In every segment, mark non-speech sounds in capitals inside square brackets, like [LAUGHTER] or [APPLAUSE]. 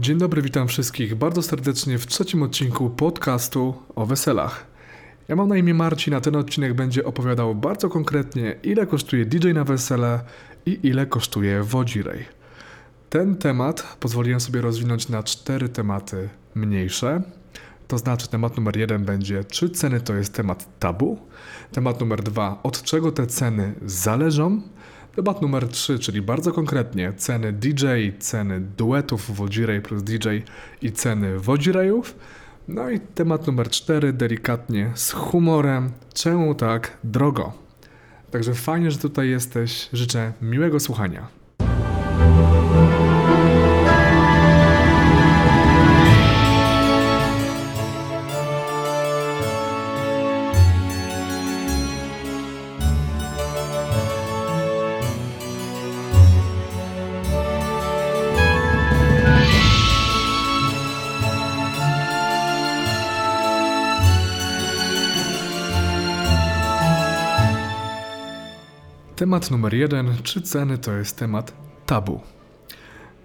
Dzień dobry, witam wszystkich bardzo serdecznie w trzecim odcinku podcastu o weselach. Ja mam na imię Marcin, a ten odcinek będzie opowiadał bardzo konkretnie, ile kosztuje DJ na wesele i ile kosztuje wodzirej. Ten temat pozwoliłem sobie rozwinąć na cztery tematy mniejsze. To znaczy, temat numer jeden będzie, czy ceny to jest temat tabu. Temat numer dwa, od czego te ceny zależą. Temat numer 3, czyli bardzo konkretnie ceny DJ, ceny duetów Wodzirej plus DJ i ceny Wodzirejów. No i temat numer 4, delikatnie z humorem, czemu tak drogo. Także fajnie, że tutaj jesteś. Życzę miłego słuchania. Temat numer jeden, czy ceny to jest temat tabu.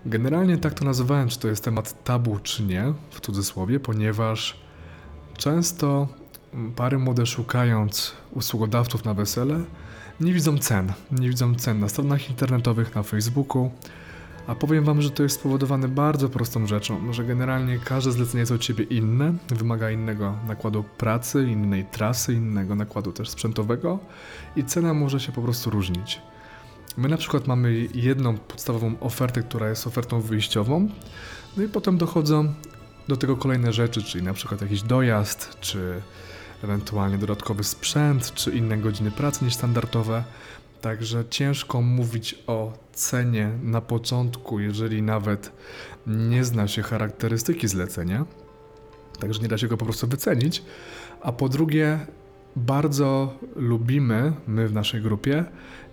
Generalnie tak to nazywałem, czy to jest temat tabu, czy nie, w cudzysłowie, ponieważ często pary młode szukając usługodawców na wesele nie widzą cen. Nie widzą cen na stronach internetowych, na Facebooku, a powiem Wam, że to jest spowodowane bardzo prostą rzeczą, że generalnie każde zlecenie jest od Ciebie inne, wymaga innego nakładu pracy, innej trasy, innego nakładu też sprzętowego i cena może się po prostu różnić. My na przykład mamy jedną podstawową ofertę, która jest ofertą wyjściową, no i potem dochodzą do tego kolejne rzeczy, czyli na przykład jakiś dojazd, czy ewentualnie dodatkowy sprzęt, czy inne godziny pracy niż standardowe. Także ciężko mówić o cenie na początku, jeżeli nawet nie zna się charakterystyki zlecenia. Także nie da się go po prostu wycenić. A po drugie, bardzo lubimy my w naszej grupie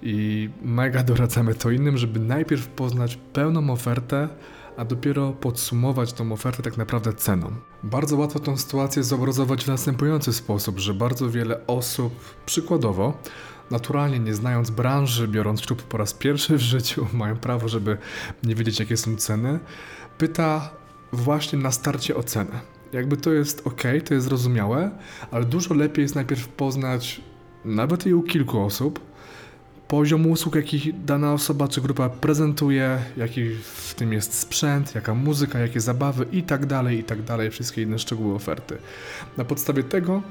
i mega [LAUGHS] doradzamy to innym, żeby najpierw poznać pełną ofertę, a dopiero podsumować tą ofertę tak naprawdę ceną. Bardzo łatwo tą sytuację zobrazować w następujący sposób, że bardzo wiele osób, przykładowo, naturalnie nie znając branży, biorąc ślub po raz pierwszy w życiu, [LAUGHS] mają prawo, żeby nie wiedzieć jakie są ceny, pyta właśnie na starcie o cenę. Jakby to jest ok, to jest zrozumiałe, ale dużo lepiej jest najpierw poznać nawet i u kilku osób, poziom usług, jaki dana osoba czy grupa prezentuje, jaki w tym jest sprzęt, jaka muzyka, jakie zabawy i tak dalej, i tak dalej, wszystkie inne szczegóły oferty. Na podstawie tego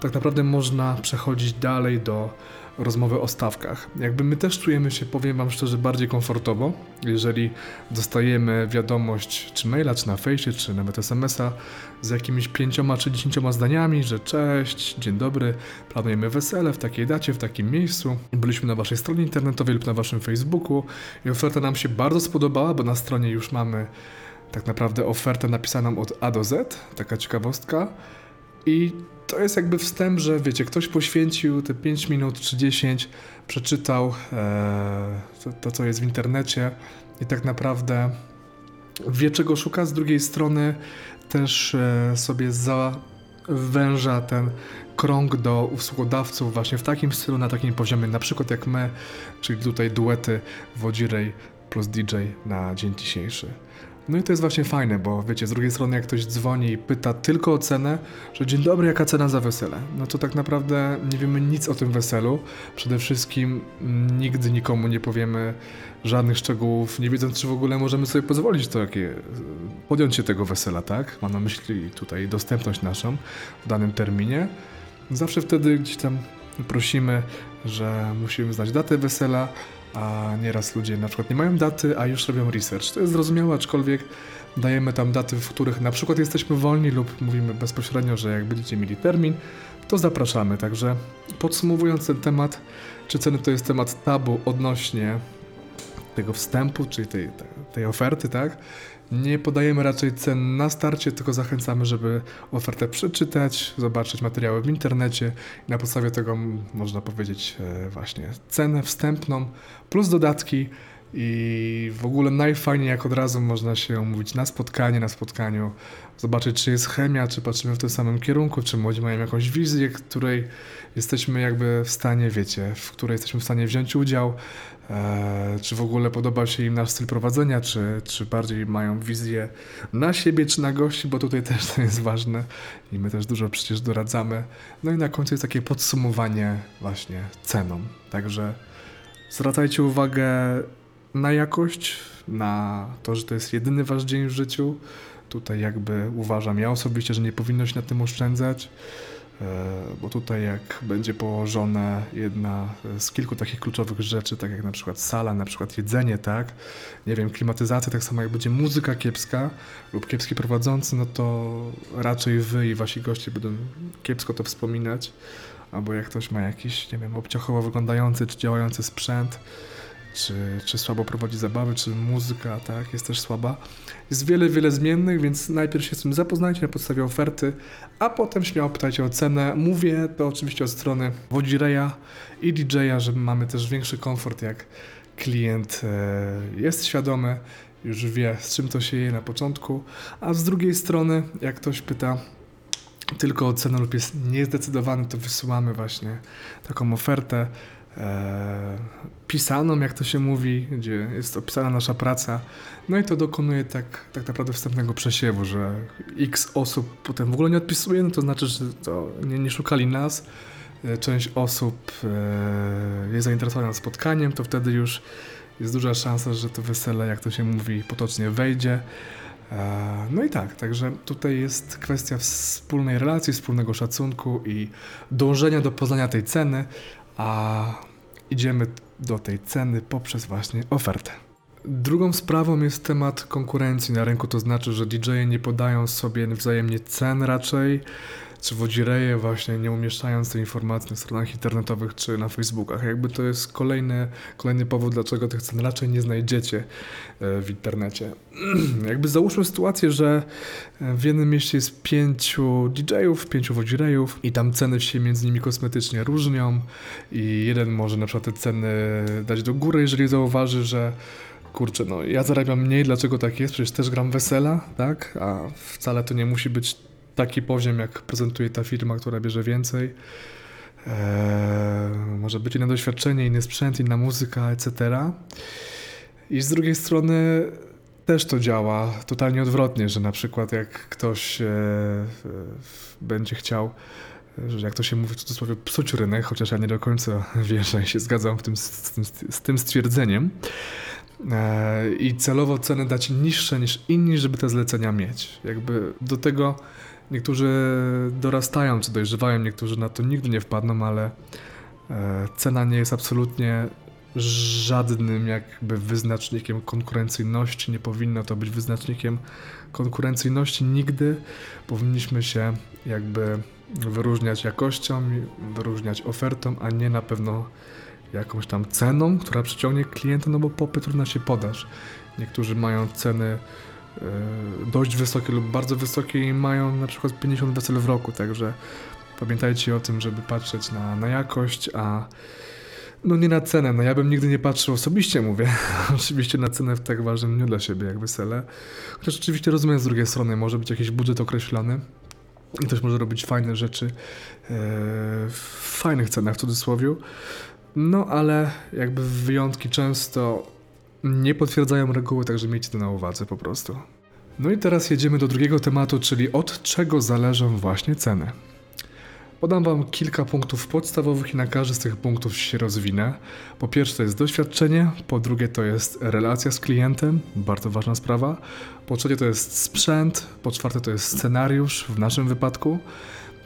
tak naprawdę można przechodzić dalej do rozmowy o stawkach. Jakby my też czujemy się, powiem Wam szczerze, bardziej komfortowo, jeżeli dostajemy wiadomość, czy maila, czy na fejsie, czy nawet smsa z jakimiś pięcioma czy dziesięcioma zdaniami, że cześć, dzień dobry, planujemy wesele w takiej dacie, w takim miejscu. Byliśmy na Waszej stronie internetowej lub na Waszym Facebooku i oferta nam się bardzo spodobała, bo na stronie już mamy tak naprawdę ofertę napisaną od A do Z, taka ciekawostka. I to jest jakby wstęp, że wiecie, ktoś poświęcił te 5 minut czy 10, przeczytał e, to, to, co jest w internecie i tak naprawdę wie, czego szuka. Z drugiej strony też e, sobie zawęża ten krąg do usługodawców właśnie w takim stylu, na takim poziomie, na przykład jak my, czyli tutaj duety Wodzirej plus DJ na dzień dzisiejszy. No i to jest właśnie fajne, bo wiecie, z drugiej strony jak ktoś dzwoni i pyta tylko o cenę, że dzień dobry, jaka cena za wesele? No to tak naprawdę nie wiemy nic o tym weselu. Przede wszystkim nigdy nikomu nie powiemy żadnych szczegółów, nie wiedząc, czy w ogóle możemy sobie pozwolić to, jakie, podjąć się tego wesela, tak? Mam na myśli tutaj dostępność naszą w danym terminie. Zawsze wtedy gdzieś tam prosimy, że musimy znać datę wesela, a nieraz ludzie na przykład nie mają daty, a już robią research. To jest zrozumiałe, aczkolwiek dajemy tam daty, w których na przykład jesteśmy wolni lub mówimy bezpośrednio, że jak będziecie mieli termin, to zapraszamy. Także podsumowując ten temat, czy ceny to jest temat tabu odnośnie tego wstępu, czyli tej, tej oferty, tak? Nie podajemy raczej cen na starcie, tylko zachęcamy, żeby ofertę przeczytać, zobaczyć materiały w internecie i na podstawie tego można powiedzieć e, właśnie cenę wstępną plus dodatki. I w ogóle najfajniej, jak od razu można się umówić na spotkanie, na spotkaniu, zobaczyć, czy jest chemia, czy patrzymy w tym samym kierunku, czy młodzi mają jakąś wizję, której jesteśmy jakby w stanie, wiecie, w której jesteśmy w stanie wziąć udział, czy w ogóle podoba się im nasz styl prowadzenia, czy, czy bardziej mają wizję na siebie, czy na gości, bo tutaj też to jest ważne i my też dużo przecież doradzamy. No i na końcu jest takie podsumowanie właśnie ceną. Także zwracajcie uwagę na jakość, na to, że to jest jedyny wasz dzień w życiu. Tutaj jakby uważam ja osobiście, że nie powinno się na tym oszczędzać, e, bo tutaj jak będzie położone jedna z kilku takich kluczowych rzeczy, tak jak na przykład sala, na przykład jedzenie, tak, nie wiem, klimatyzacja, tak samo jak będzie muzyka kiepska lub kiepski prowadzący, no to raczej wy i wasi goście będą kiepsko to wspominać, albo jak ktoś ma jakiś, nie wiem, obciachowo wyglądający czy działający sprzęt, czy, czy słabo prowadzi zabawy, czy muzyka, tak, jest też słaba. Jest wiele, wiele zmiennych, więc najpierw się z tym zapoznajcie na podstawie oferty, a potem śmiało pytajcie o cenę. Mówię to oczywiście od strony wodzireja i DJ-a, że mamy też większy komfort, jak klient e, jest świadomy, już wie z czym to się je na początku, a z drugiej strony, jak ktoś pyta, tylko o cenę lub jest niezdecydowany, to wysyłamy właśnie taką ofertę pisaną, jak to się mówi, gdzie jest opisana nasza praca. No i to dokonuje tak, tak naprawdę wstępnego przesiewu, że x osób potem w ogóle nie odpisuje, no to znaczy, że to nie, nie szukali nas. E, Część osób e, jest zainteresowana spotkaniem, to wtedy już jest duża szansa, że to wesele, jak to się mówi, potocznie wejdzie. E, No i tak, także tutaj jest kwestia wspólnej relacji, wspólnego szacunku i dążenia do poznania tej ceny, a idziemy do tej ceny poprzez właśnie ofertę. Drugą sprawą jest temat konkurencji na rynku, to znaczy, że DJ-e nie podają sobie wzajemnie cen raczej, czy wodzireje właśnie nie umieszczając tej informacji na stronach internetowych czy na Facebookach. Jakby to jest kolejny, kolejny powód, dlaczego tych cen raczej nie znajdziecie e, w internecie. [CLEARS THROAT] Jakby załóżmy sytuację, że w jednym mieście jest pięciu DJ-ów, pięciu wodzirejów i tam ceny się między nimi kosmetycznie różnią i jeden może na przykład te ceny dać do góry, jeżeli zauważy, że kurczę, no ja zarabiam mniej, dlaczego tak jest? Przecież też gram wesela, tak? A wcale to nie musi być taki poziom, jak prezentuje ta firma, która bierze więcej. Eee, może być inne doświadczenie, inny sprzęt, inna muzyka, etc. I z drugiej strony też to działa totalnie odwrotnie, że na przykład jak ktoś e, e, będzie chciał, że jak to się mówi w cudzysłowie, psuć rynek, chociaż ja nie do końca [LAUGHS] wierzę i się zgadzam w tym, z, tym, z tym stwierdzeniem, e, i celowo ceny dać niższe niż inni, żeby te zlecenia mieć. Jakby do tego niektórzy dorastają czy dojrzewają, niektórzy na to nigdy nie wpadną, ale e, cena nie jest absolutnie żadnym jakby wyznacznikiem konkurencyjności, nie powinno to być wyznacznikiem konkurencyjności nigdy. Powinniśmy się jakby wyróżniać jakością, wyróżniać ofertą, a nie na pewno jakąś tam ceną, która przyciągnie klienta, no bo popyt równa się podaż. Niektórzy mają ceny dość wysokie lub bardzo wysokie i mają na przykład 50 wesel w roku, także pamiętajcie o tym, żeby patrzeć na, na jakość, a no nie na cenę, no ja bym nigdy nie patrzył osobiście, mówię, [LAUGHS] oczywiście na cenę w tak ważnym dniu dla siebie jak wesele, chociaż oczywiście rozumiem z drugiej strony, może być jakiś budżet określony i ktoś może robić fajne rzeczy e, w fajnych cenach w cudzysłowie, no ale jakby wyjątki często nie potwierdzają reguły, także miejcie to na uwadze po prostu. No i teraz jedziemy do drugiego tematu, czyli od czego zależą właśnie ceny. Podam Wam kilka punktów podstawowych i na każdy z tych punktów się rozwinę. Po pierwsze to jest doświadczenie, po drugie to jest relacja z klientem, bardzo ważna sprawa. Po trzecie to jest sprzęt, po czwarte to jest scenariusz w naszym wypadku.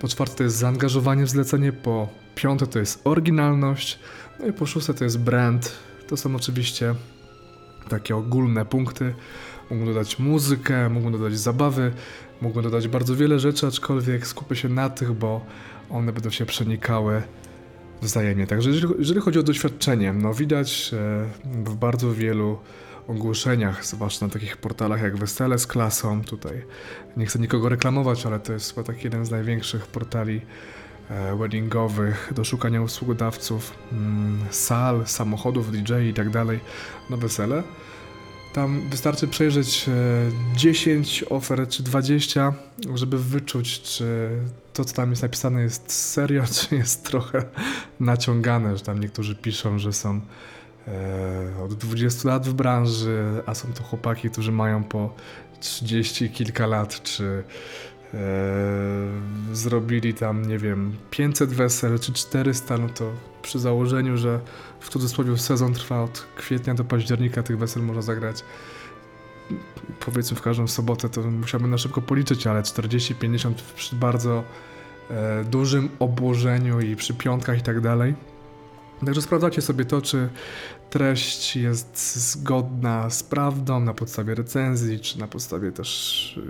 Po czwarte to jest zaangażowanie w zlecenie, po piąte to jest oryginalność, no i po szóste to jest brand. To są oczywiście takie ogólne punkty. Mógłbym dodać muzykę, mógłbym dodać zabawy, mógłbym dodać bardzo wiele rzeczy, aczkolwiek skupię się na tych, bo one będą się przenikały wzajemnie. Także jeżeli, jeżeli chodzi o doświadczenie, no widać w bardzo wielu ogłoszeniach, zwłaszcza na takich portalach jak Wesele z klasą, tutaj nie chcę nikogo reklamować, ale to jest chyba taki jeden z największych portali weddingowych, do szukania usługodawców, mm, sal, samochodów, DJ i tak dalej na wesele. Tam wystarczy przejrzeć e, 10 ofert czy 20, żeby wyczuć, czy to, co tam jest napisane, jest serio, czy jest trochę naciągane, że tam niektórzy piszą, że są e, od 20 lat w branży, a są to chłopaki, którzy mają po 30 kilka lat, czy e, zrobili tam, nie wiem, 500 wesel czy 400, no to przy założeniu, że w cudzysłowie sezon trwa od kwietnia do października, tych wesel można zagrać powiedzmy w każdą sobotę, to musiałbym na szybko policzyć, ale 40-50 przy bardzo e, dużym obłożeniu i przy piątkach i tak dalej. Także sprawdzacie sobie to, czy treść jest zgodna z prawdą na podstawie recenzji, czy na podstawie też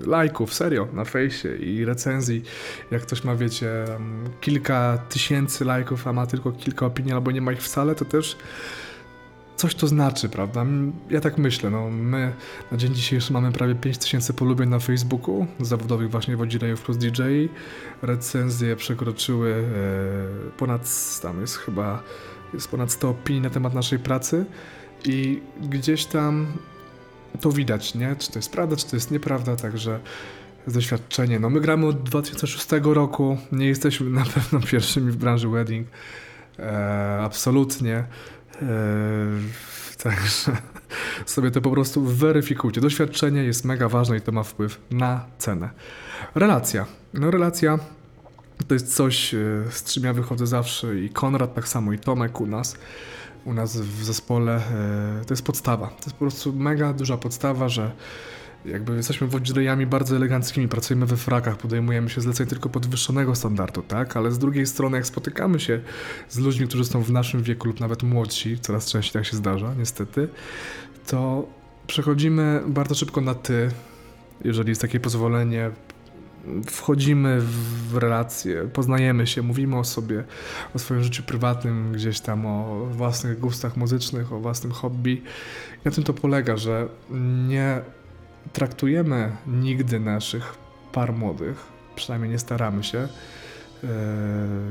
yy, lajków, serio, na fejsie i recenzji. Jak ktoś ma, wiecie, tam kilka tysięcy lajków, a ma tylko kilka opinii, albo nie ma ich wcale, to też coś to znaczy, prawda? Ja tak myślę, no my na dzień dzisiejszy mamy prawie 5000 polubień na Facebooku, zawodowych właśnie wodzirejów plus DJ. Recenzje przekroczyły e, ponad, tam jest chyba, jest ponad 100 opinii na temat naszej pracy i gdzieś tam to widać, nie? Czy to jest prawda, czy to jest nieprawda, także doświadczenie. No my gramy od 2006 roku, nie jesteśmy [LAUGHS] na pewno pierwszymi w branży wedding, e, absolutnie. Eee, Także [LAUGHS] sobie to po prostu weryfikujcie. Doświadczenie jest mega ważne i to ma wpływ na cenę. Relacja. No relacja to jest coś, e, z czym ja wychodzę zawsze i Konrad tak samo i Tomek u nas. U nas w zespole e, to jest podstawa. To jest po prostu mega duża podstawa, że jakby jesteśmy wodzirejami bardzo eleganckimi, pracujemy we frakach, podejmujemy się zleceń tylko podwyższonego standardu, tak? Ale z drugiej strony, jak spotykamy się z ludźmi, którzy są w naszym wieku lub nawet młodsi, coraz częściej tak się zdarza, niestety, to przechodzimy bardzo szybko na ty, jeżeli jest takie pozwolenie. Wchodzimy w relacje, poznajemy się, mówimy o sobie, o swoim życiu prywatnym, gdzieś tam o własnych gustach muzycznych, o własnym hobby. Na tym to polega, że nie traktujemy nigdy naszych par młodych, przynajmniej nie staramy się, e,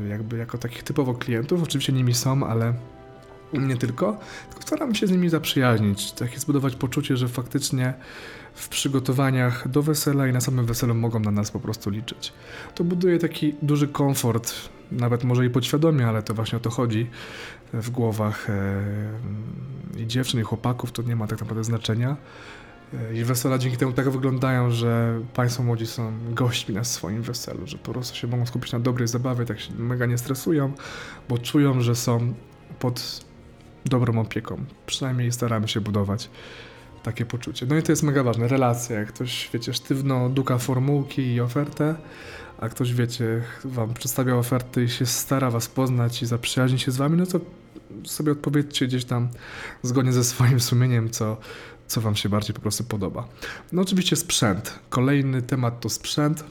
jakby jako takich typowo klientów. Oczywiście nimi są, ale nie tylko, tylko staramy się z nimi zaprzyjaźnić, takie zbudować poczucie, że faktycznie w przygotowaniach do wesela i na samym weselu mogą na nas po prostu liczyć. To buduje taki duży komfort, nawet może i podświadomie, ale to właśnie o to chodzi w głowach e, i dziewczyn, i chłopaków, to nie ma tak naprawdę znaczenia. I wesela dzięki temu tak wyglądają, że Państwo młodzi są gośćmi na swoim weselu, że po prostu się mogą skupić na dobrej zabawie, tak się mega nie stresują, bo czują, że są pod dobrą opieką. Przynajmniej staramy się budować takie poczucie. No i to jest mega ważne, relacje. Jak ktoś, wiecie, sztywno duka formułki i ofertę, a ktoś, wiecie, wam przedstawia oferty i się stara was poznać i zaprzyjaźnić się z wami, no to sobie odpowiedzcie gdzieś tam zgodnie ze swoim sumieniem, co, co Wam się bardziej po prostu podoba. No oczywiście sprzęt. Kolejny temat to sprzęt.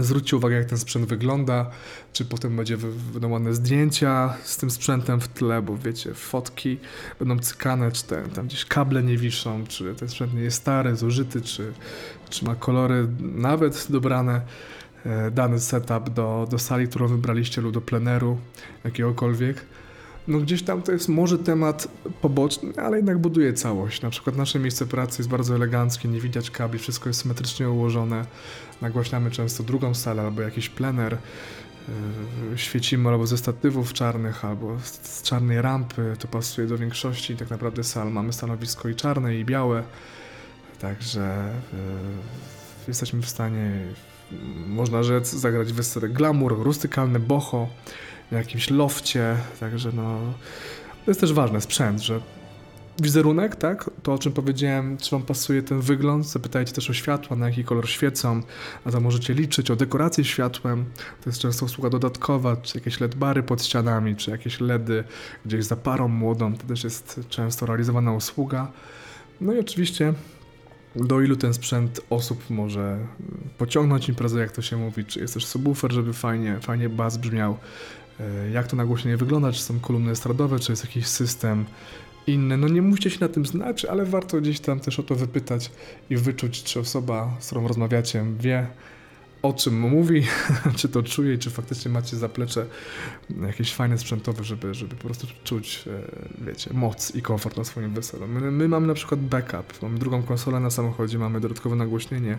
Zwróćcie uwagę, jak ten sprzęt wygląda, czy potem będzie wy- będą ładne zdjęcia z tym sprzętem w tle, bo wiecie, fotki będą cykane, czy ten, tam gdzieś kable nie wiszą, czy ten sprzęt nie jest stary, zużyty, czy, czy ma kolory nawet dobrane, e, dany setup do, do sali, którą wybraliście lub do pleneru jakiegokolwiek no gdzieś tam to jest może temat poboczny, ale jednak buduje całość. Na przykład nasze miejsce pracy jest bardzo eleganckie, nie widać kabli, wszystko jest symetrycznie ułożone. Nagłaśniamy często drugą salę albo jakiś plener. Yy, Świecimy albo ze statywów czarnych, albo z, czarnej rampy. To pasuje do większości tak naprawdę sal. Mamy stanowisko i czarne, i białe. Także yy, jesteśmy w stanie, można rzec, zagrać wesele glamour, rustykalne boho jakimś lofcie, także no to jest też ważne, sprzęt, że wizerunek, tak, to o czym powiedziałem, czy wam pasuje ten wygląd, zapytajcie też o światła, na jaki kolor świecą, a to możecie liczyć o dekorację światłem, to jest często usługa dodatkowa, czy jakieś LED bary pod ścianami, czy jakieś LEDy gdzieś za parą młodą, to też jest często realizowana usługa. No i oczywiście do ilu ten sprzęt osób może pociągnąć imprezę, jak to się mówi, czy jest też subwoofer, żeby fajnie, fajnie bas brzmiał, jak to nagłośnienie wygląda, czy są kolumny estradowe, czy jest jakiś system inny. No nie musicie się na tym znać, ale warto gdzieś tam też o to wypytać i wyczuć, czy osoba, z którą rozmawiacie, wie o czym mówi, [LAUGHS] czy to czuje, czy faktycznie macie zaplecze jakieś fajne sprzętowe, żeby, żeby po prostu czuć, e, wiecie, moc i komfort na swoim weselu. My, my mamy na przykład backup, mamy drugą konsolę na samochodzie, mamy dodatkowe nagłośnienie,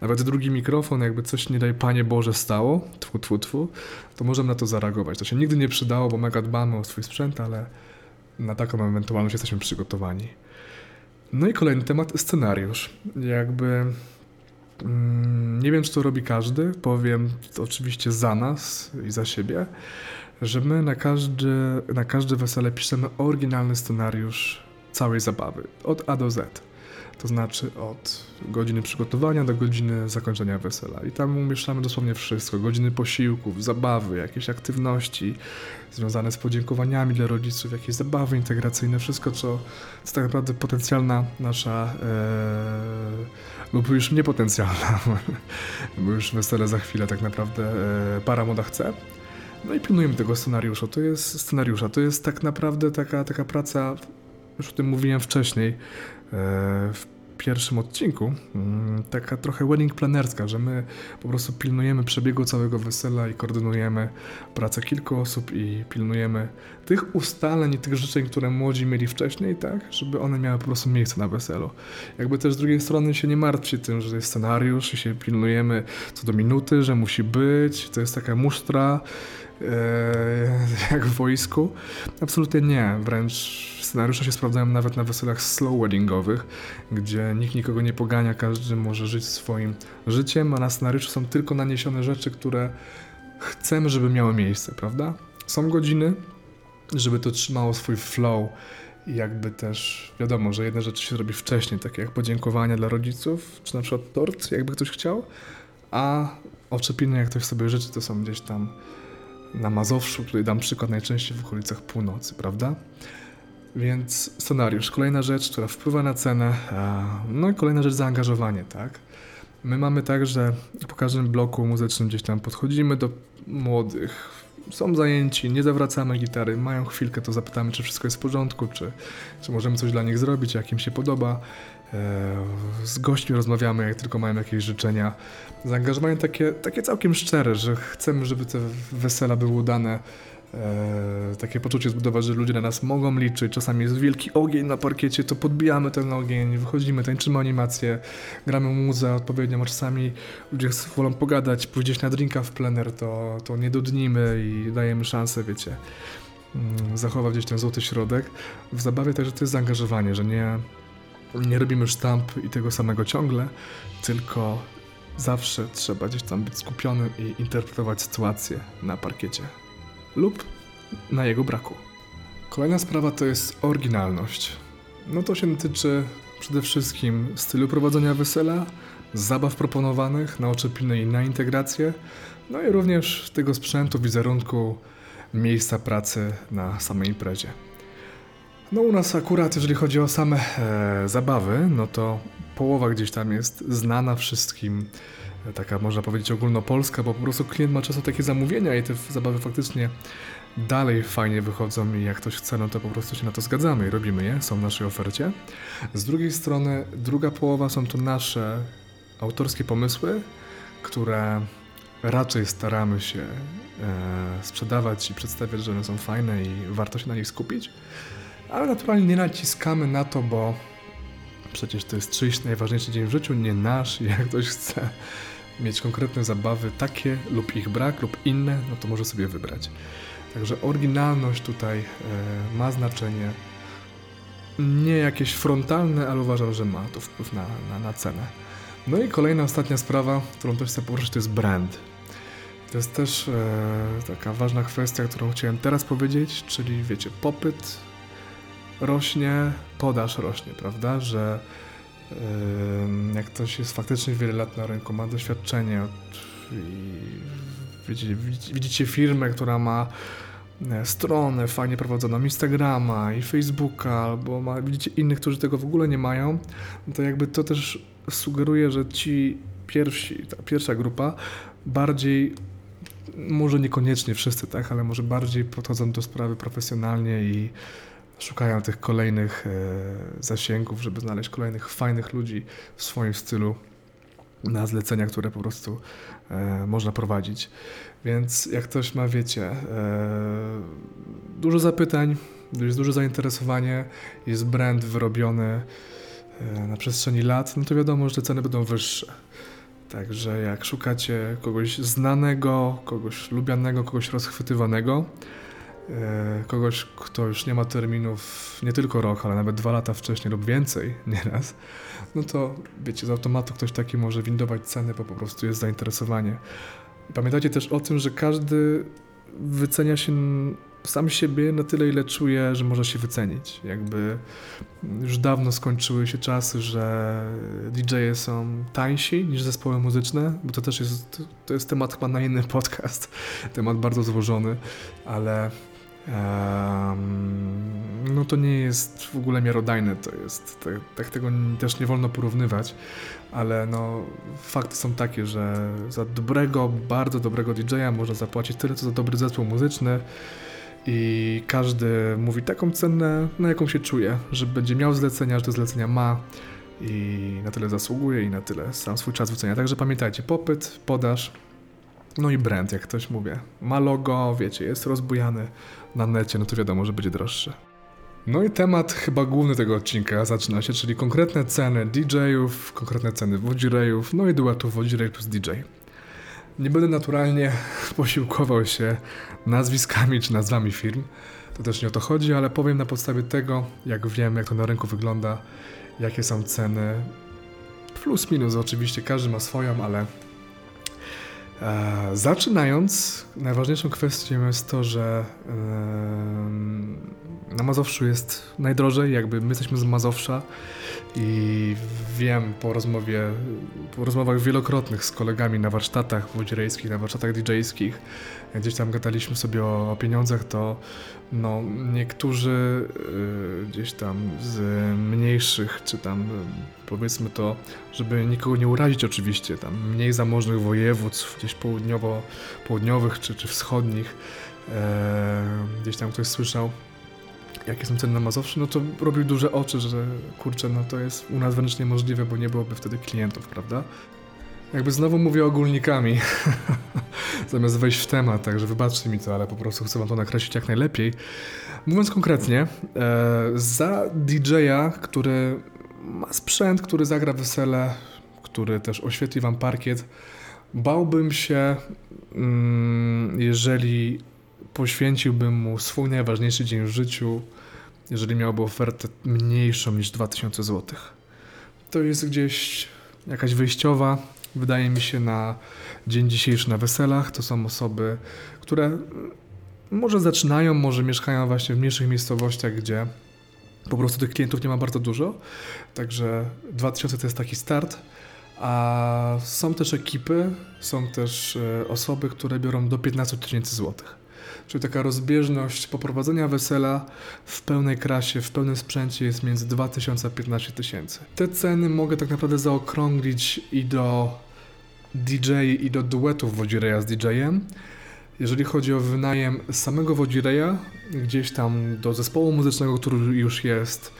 nawet drugi mikrofon, jakby coś nie daj Panie Boże stało, tfu, tfu, tfu, to możemy na to zareagować. To się nigdy nie przydało, bo mega dbamy o swój sprzęt, ale na taką ewentualność jesteśmy przygotowani. No i kolejny temat, scenariusz. Jakby nie wiem, czy to robi każdy, powiem oczywiście za nas i za siebie, że my na każdy, na każde wesele piszemy oryginalny scenariusz całej zabawy, od A do Z. To znaczy od godziny przygotowania do godziny zakończenia wesela. I tam umieszczamy dosłownie wszystko: godziny posiłków, zabawy, jakieś aktywności związane z podziękowaniami dla rodziców, jakieś zabawy integracyjne, wszystko, co, co tak naprawdę potencjalna nasza, e, lub już niepotencjalna, [LAUGHS] bo już wesele za chwilę tak naprawdę e, para moda chce. No i pilnujemy tego scenariusza. To jest scenariusza. To jest tak naprawdę taka, taka praca, już o tym mówiłem wcześniej, w pierwszym odcinku, mm, taka trochę wedding planerska, że my po prostu pilnujemy przebiegu całego wesela i koordynujemy pracę kilku osób i pilnujemy tych ustaleń i tych życzeń, które młodzi mieli wcześniej, tak, żeby one miały po prostu miejsce na weselu. Jakby też z drugiej strony się nie martwcie tym, że jest scenariusz i się pilnujemy co do minuty, że musi być, to jest taka musztra, e, [LAUGHS] jak w wojsku. Absolutnie nie, wręcz Scenariusze się sprawdzają nawet na weselach slow weddingowych, gdzie nikt nikogo nie pogania, każdy może żyć swoim życiem, a na scenariuszu są tylko naniesione rzeczy, które chcemy, żeby miały miejsce, prawda? Są godziny, żeby to trzymało swój flow jakby też wiadomo, że jedne rzeczy się robi wcześniej, takie jak podziękowania dla rodziców, czy na przykład tort, jakby ktoś chciał, a oczepiny, jak ktoś sobie życzy, to są gdzieś tam na Mazowszu, tutaj dam przykład najczęściej w okolicach północy, prawda? Więc scenariusz, kolejna rzecz, która wpływa na cenę, no i kolejna rzecz zaangażowanie, tak? My mamy tak, że po każdym bloku muzycznym gdzieś tam podchodzimy do młodych, są zajęci, nie zawracamy gitary, mają chwilkę, to zapytamy, czy wszystko jest w porządku, czy, czy możemy coś dla nich zrobić, jak im się podoba. E, z gośćmi rozmawiamy, jak tylko mają jakieś życzenia. Zaangażowanie takie, takie całkiem szczere, że chcemy, żeby te wesela były udane e, takie poczucie zbudować, że ludzie na nas mogą liczyć. Czasami jest wielki ogień na parkiecie, to podbijamy ten ogień, wychodzimy, tańczymy animację, gramy muzę odpowiednio, a czasami ludzie wolą pogadać, pójść na drinka w plener, to, to nie dudnimy i dajemy szansę, wiecie, mm, zachować gdzieś ten złoty środek. W zabawie także to jest zaangażowanie, że nie, nie robimy sztamp i tego samego ciągle, tylko zawsze trzeba gdzieś tam być skupionym i interpretować sytuację na parkiecie lub na jego braku. Kolejna sprawa to jest oryginalność. No to się tyczy przede wszystkim stylu prowadzenia wesela, zabaw proponowanych na oczepiny i na integrację, no i również tego sprzętu, wizerunku, miejsca pracy na samej imprezie. No u nas akurat, jeżeli chodzi o same e, zabawy, no to połowa gdzieś tam jest znana wszystkim, taka można powiedzieć ogólnopolska, bo po prostu klient ma często takie zamówienia i te zabawy faktycznie dalej fajnie wychodzą i jak ktoś chce, no to po prostu się na to zgadzamy i robimy je, są w naszej ofercie. Z drugiej strony, druga połowa są to nasze autorskie pomysły, które raczej staramy się e, sprzedawać i przedstawiać, że one są fajne i warto się na nich skupić, ale naturalnie nie naciskamy na to, bo przecież to jest czyjś najważniejszy dzień w życiu, nie nasz. Jak ktoś chce mieć konkretne zabawy, takie lub ich brak, lub inne, no to może sobie wybrać. Także oryginalność tutaj e, ma znaczenie. Nie jakieś frontalne, ale uważam, że ma to wpływ na, na, na cenę. No i kolejna, ostatnia sprawa, którą też chcę poruszyć, to jest brand. To jest też e, taka ważna kwestia, którą chciałem teraz powiedzieć, czyli wiecie, popyt rośnie, podaż rośnie, prawda? Że jak ktoś jest faktycznie wiele lat na rynku, ma doświadczenie i widzicie, widzicie firmę, która ma e, stronę fajnie prowadzoną, Instagrama i Facebooka, albo ma, widzicie innych, którzy tego w ogóle nie mają, no to jakby to też sugeruje, że ci pierwsi, ta pierwsza grupa bardziej może niekoniecznie wszyscy, tak, ale może bardziej podchodzą do sprawy profesjonalnie i szukają tych kolejnych e, zasięgów, żeby znaleźć kolejnych fajnych ludzi w swoim stylu na zlecenia, które po prostu e, można prowadzić. Więc jak ktoś ma, wiecie, e, dużo zapytań, jest duże zainteresowanie, jest brand wyrobiony na przestrzeni lat, no to wiadomo, że te ceny będą wyższe. Także jak szukacie kogoś znanego, kogoś lubianego, kogoś rozchwytywanego, kogoś, kto już nie ma terminów nie tylko rok, ale nawet dwa lata wcześniej lub więcej [LAUGHS] nieraz, no to wiecie, z automatu ktoś taki może windować ceny, bo po prostu jest zainteresowanie. Pamiętajcie też o tym, że każdy wycenia się sam siebie na tyle, ile czuje, że może się wycenić. Jakby już dawno skończyły się czasy, że DJ-e są tańsi niż zespoły muzyczne, bo to też jest, to jest temat chyba na inny [LAUGHS] podcast, temat bardzo złożony, ale no to nie jest w ogóle miarodajne, to jest, tak, tak tego też nie wolno porównywać, ale no fakty są takie, że za dobrego, bardzo dobrego DJ-a można zapłacić tyle, co za dobry zespół muzyczny i każdy mówi taką cenę, na jaką się czuje, że będzie miał zlecenia, że te zlecenia ma i na tyle zasługuje i na tyle sam swój czas wycenia. Także pamiętajcie, popyt, podaż, no i brand, jak ktoś mówię. Ma logo, wiecie, jest rozbujany na necie, no to wiadomo, że będzie droższy. No i temat chyba główny tego odcinka zaczyna się, czyli konkretne ceny DJ-ów, konkretne ceny wodzirejów, no i duetów wodzirej plus DJ. Nie będę naturalnie [LAUGHS] posiłkował się nazwiskami czy nazwami firm, to też nie o to chodzi, ale powiem na podstawie tego, jak wiem, jak to na rynku wygląda, jakie są ceny. Plus minus oczywiście, każdy ma swoją, ale zaczynając, najważniejszą kwestią jest to, że na Mazowszu jest najdrożej, jakby my jesteśmy z Mazowsza i wiem po rozmowie, po rozmowach wielokrotnych z kolegami na warsztatach wodzirejskich, na warsztatach DJ-skich, gdzieś tam gadaliśmy sobie o, o pieniądzach, to no, niektórzy y, gdzieś tam z mniejszych, czy tam y, powiedzmy to, żeby nikogo nie urazić oczywiście, tam mniej zamożnych województw, gdzieś południowo, południowych czy, czy wschodnich, e, gdzieś tam ktoś słyszał, jakie są ceny na Mazowszu, no to robił duże oczy, że kurczę, no to jest u nas wręcz niemożliwe, bo nie byłoby wtedy klientów, prawda? Jakby znowu mówię ogólnikami, [LAUGHS] zamiast wejść w temat, także wybaczcie mi to, ale po prostu chcę wam to nakreślić jak najlepiej. Mówiąc konkretnie, e, za DJ-a, który ma sprzęt, który zagra wesele, który też oświetli wam parkiet, bałbym się, mm, jeżeli poświęciłbym mu swój najważniejszy dzień w życiu, jeżeli miałby ofertę mniejszą niż 2000 zł. To jest gdzieś jakaś wyjściowa, wydaje mi się, na dzień dzisiejszy na weselach. To są osoby, które może zaczynają, może mieszkają właśnie w mniejszych miejscowościach, gdzie po prostu tych klientów nie ma bardzo dużo. Także 2000 to jest taki start. A są też ekipy, są też e, osoby, które biorą do 15 tysięcy złotych. Czyli taka rozbieżność poprowadzenia wesela w pełnej krasie, w pełnym sprzęcie jest między 2000 a 15 tysięcy. Te ceny mogę tak naprawdę zaokrąglić i do DJ i do duetów wodzireja z DJ-em. Jeżeli chodzi o wynajem samego wodzireja, gdzieś tam do zespołu muzycznego, który już jest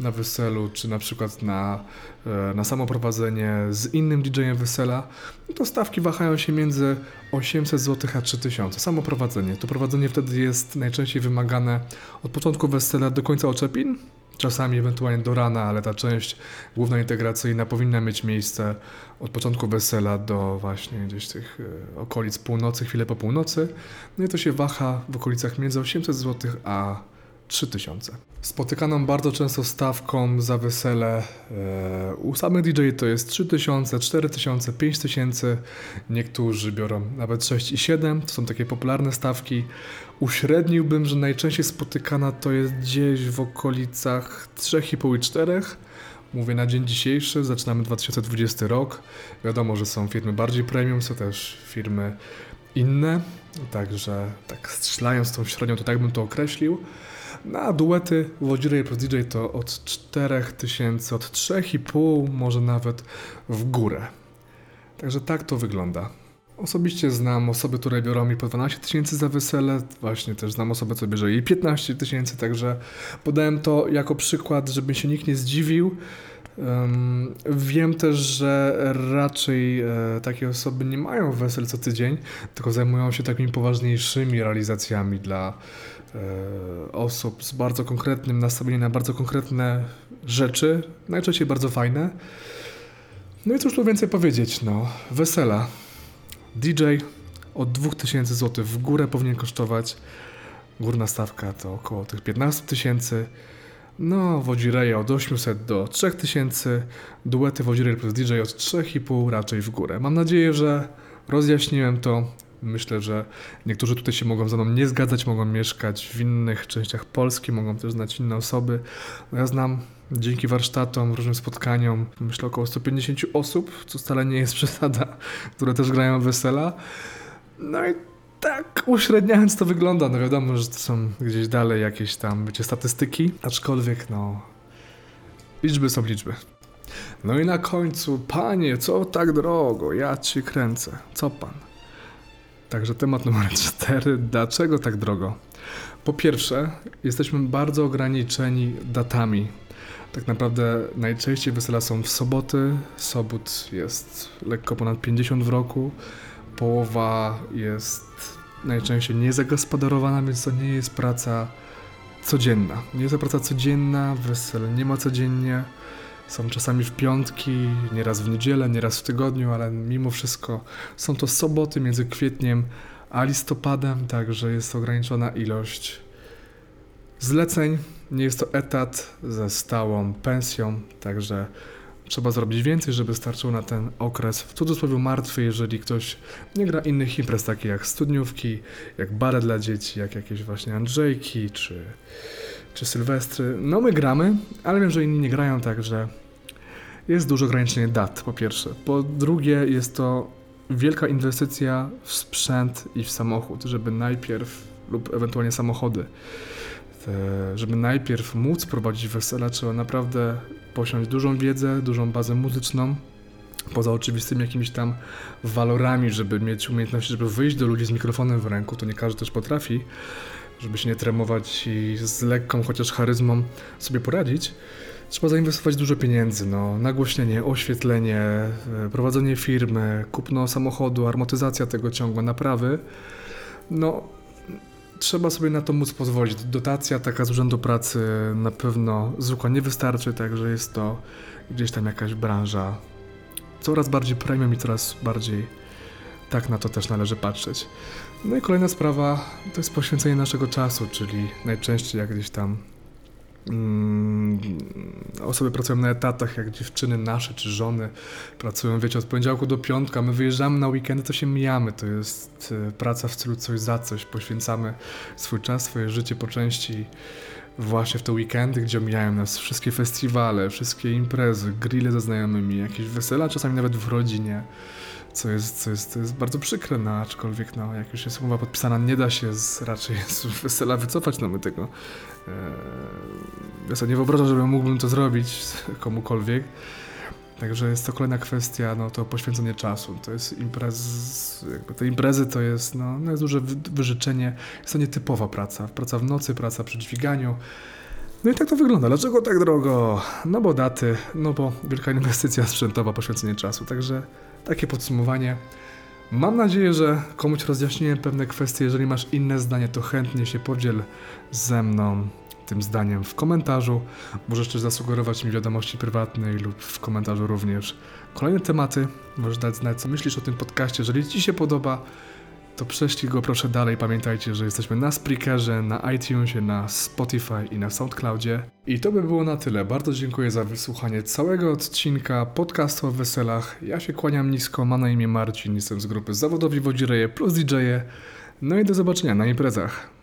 na weselu, czy na przykład na, e, na samoprowadzenie z innym DJ-em wesela, to stawki wahają się między 800 zł a 3000. Samoprowadzenie. To prowadzenie wtedy jest najczęściej wymagane od początku wesela do końca oczepin, czasami ewentualnie do rana, ale ta część główna integracyjna powinna mieć miejsce od początku wesela do właśnie gdzieś tych e, okolic północy, chwilę po północy. No i to się waha w okolicach między 800 zł a 3000. Spotykaną bardzo często stawką za wesele e, u samych DJ to jest 3000, 4000, 5000. Niektórzy biorą nawet 6 i 7. To są takie popularne stawki. Uśredniłbym, że najczęściej spotykana to jest gdzieś w okolicach 3,5 i 4. Mówię na dzień dzisiejszy, zaczynamy 2020 rok. Wiadomo, że są firmy bardziej premium, są też firmy inne. Także tak strzelając tą średnią, to tak bym to określił. Na duety Wodzirej plus DJ to od 4000, od 3,5 może nawet w górę. Także tak to wygląda. Osobiście znam osoby, które biorą mi po 12 tysięcy za wesele, właśnie też znam osobę, co bierze jej 15 tysięcy, także podałem to jako przykład, żeby się nikt nie zdziwił. Em, wiem też, że raczej e, takie osoby nie mają wesel co tydzień, tylko zajmują się takimi poważniejszymi realizacjami dla osób z bardzo konkretnym nastawieniem na bardzo konkretne rzeczy, najczęściej bardzo fajne. No i cóż tu więcej powiedzieć, no, wesela. DJ od 2000 zł w górę powinien kosztować. Górna stawka to około tych 15 tysięcy. No, wodzireje od 800 do 3000, duety wodzirej plus DJ od 3,5 raczej w górę. Mam nadzieję, że rozjaśniłem to. Myślę, że niektórzy tutaj się mogą ze mną nie zgadzać, mogą mieszkać w innych częściach Polski, mogą też znać inne osoby. Ja znam dzięki warsztatom, różnym spotkaniom, myślę około 150 osób, co wcale nie jest [LAUGHS] przesada, które też grają wesela. No i tak uśredniając to wygląda. No wiadomo, że to są gdzieś dalej jakieś tam, wiecie, statystyki, aczkolwiek no, liczby są liczby. No i na końcu, panie, co tak drogo? Ja ci kręcę. Co pan? Także temat numer cztery. Dlaczego tak drogo? Po pierwsze, jesteśmy bardzo ograniczeni datami. Tak naprawdę najczęściej wesela są w soboty. Sobót jest lekko ponad 50 w roku. Połowa jest najczęściej niezagospodarowana, więc to nie jest praca codzienna. Nie jest to praca codzienna, wesel nie ma codziennie. Są czasami w piątki, nieraz w niedzielę, nieraz w tygodniu, ale mimo wszystko są to soboty między kwietniem a listopadem, także jest ograniczona ilość zleceń. Nie jest to etat ze stałą pensją, także trzeba zrobić więcej, żeby starczyło na ten okres w cudzysłowie martwy, jeżeli ktoś nie gra innych imprez, takie jak studniówki, jak bale dla dzieci, jak jakieś właśnie Andrzejki czy, czy Sylwestry. No my gramy, ale wiem, że inni nie grają, także jest dużo ograniczenie dat, po pierwsze. Po drugie, jest to wielka inwestycja w sprzęt i w samochód, żeby najpierw, lub ewentualnie samochody, żeby najpierw móc prowadzić wesela, trzeba naprawdę posiąść dużą wiedzę, dużą bazę muzyczną, poza oczywistymi jakimiś tam walorami, żeby mieć umiejętności, żeby wyjść do ludzi z mikrofonem w ręku, to nie każdy też potrafi, żeby się nie tremować i z lekką chociaż charyzmą sobie poradzić. Trzeba zainwestować dużo pieniędzy, no, nagłośnienie, oświetlenie, e, prowadzenie firmy, kupno samochodu, amortyzacja tego ciągła, naprawy. No, trzeba sobie na to móc pozwolić. Dotacja taka z Urzędu Pracy na pewno zwykła nie wystarczy, także jest to gdzieś tam jakaś branża coraz bardziej premium i coraz bardziej tak na to też należy patrzeć. No i kolejna sprawa to jest poświęcenie naszego czasu, czyli najczęściej jak gdzieś tam mm, osoby pracują na etatach, jak dziewczyny nasze czy żony pracują, wiecie, od poniedziałku do piątka, my wyjeżdżamy na weekendy, to się mijamy, to jest e, praca w celu coś za coś, poświęcamy swój czas, swoje życie po części właśnie w te weekendy, gdzie omijają nas wszystkie festiwale, wszystkie imprezy, grille ze znajomymi, jakieś wesela, czasami nawet w rodzinie, co jest, co jest, to jest bardzo przykre, no, aczkolwiek no, jak już jest umowa podpisana, nie da się z, raczej z wesela wycofać, no my tego e, ja sobie nie wyobrażam, żebym mógłbym to zrobić komukolwiek. Także jest to kolejna kwestia, no to poświęcenie czasu. To jest imprez, jakby te imprezy to jest, no, no jest duże wy- wyżyczenie. Jest to nietypowa praca. Praca w nocy, praca przy dźwiganiu. No i tak to wygląda. Dlaczego tak drogo? No bo daty, no bo wielka inwestycja sprzętowa, poświęcenie czasu. Także takie podsumowanie. Mam nadzieję, że komuś rozjaśniłem pewne kwestie. Jeżeli masz inne zdanie, to chętnie się podziel ze mną tym zdaniem w komentarzu. Możesz też zasugerować mi wiadomości prywatnej lub w komentarzu również kolejne tematy. Możesz dać znać, co myślisz o tym podcaście. Jeżeli Ci się podoba, to prześlij go proszę dalej. Pamiętajcie, że jesteśmy na Spreakerze, na iTunesie, na Spotify i na SoundCloudzie. I to by było na tyle. Bardzo dziękuję za wysłuchanie całego odcinka podcastu o weselach. Ja się kłaniam nisko, mam na imię Marcin, jestem z grupy Zawodowi Wodzireje plus DJ-e. No i do zobaczenia na imprezach.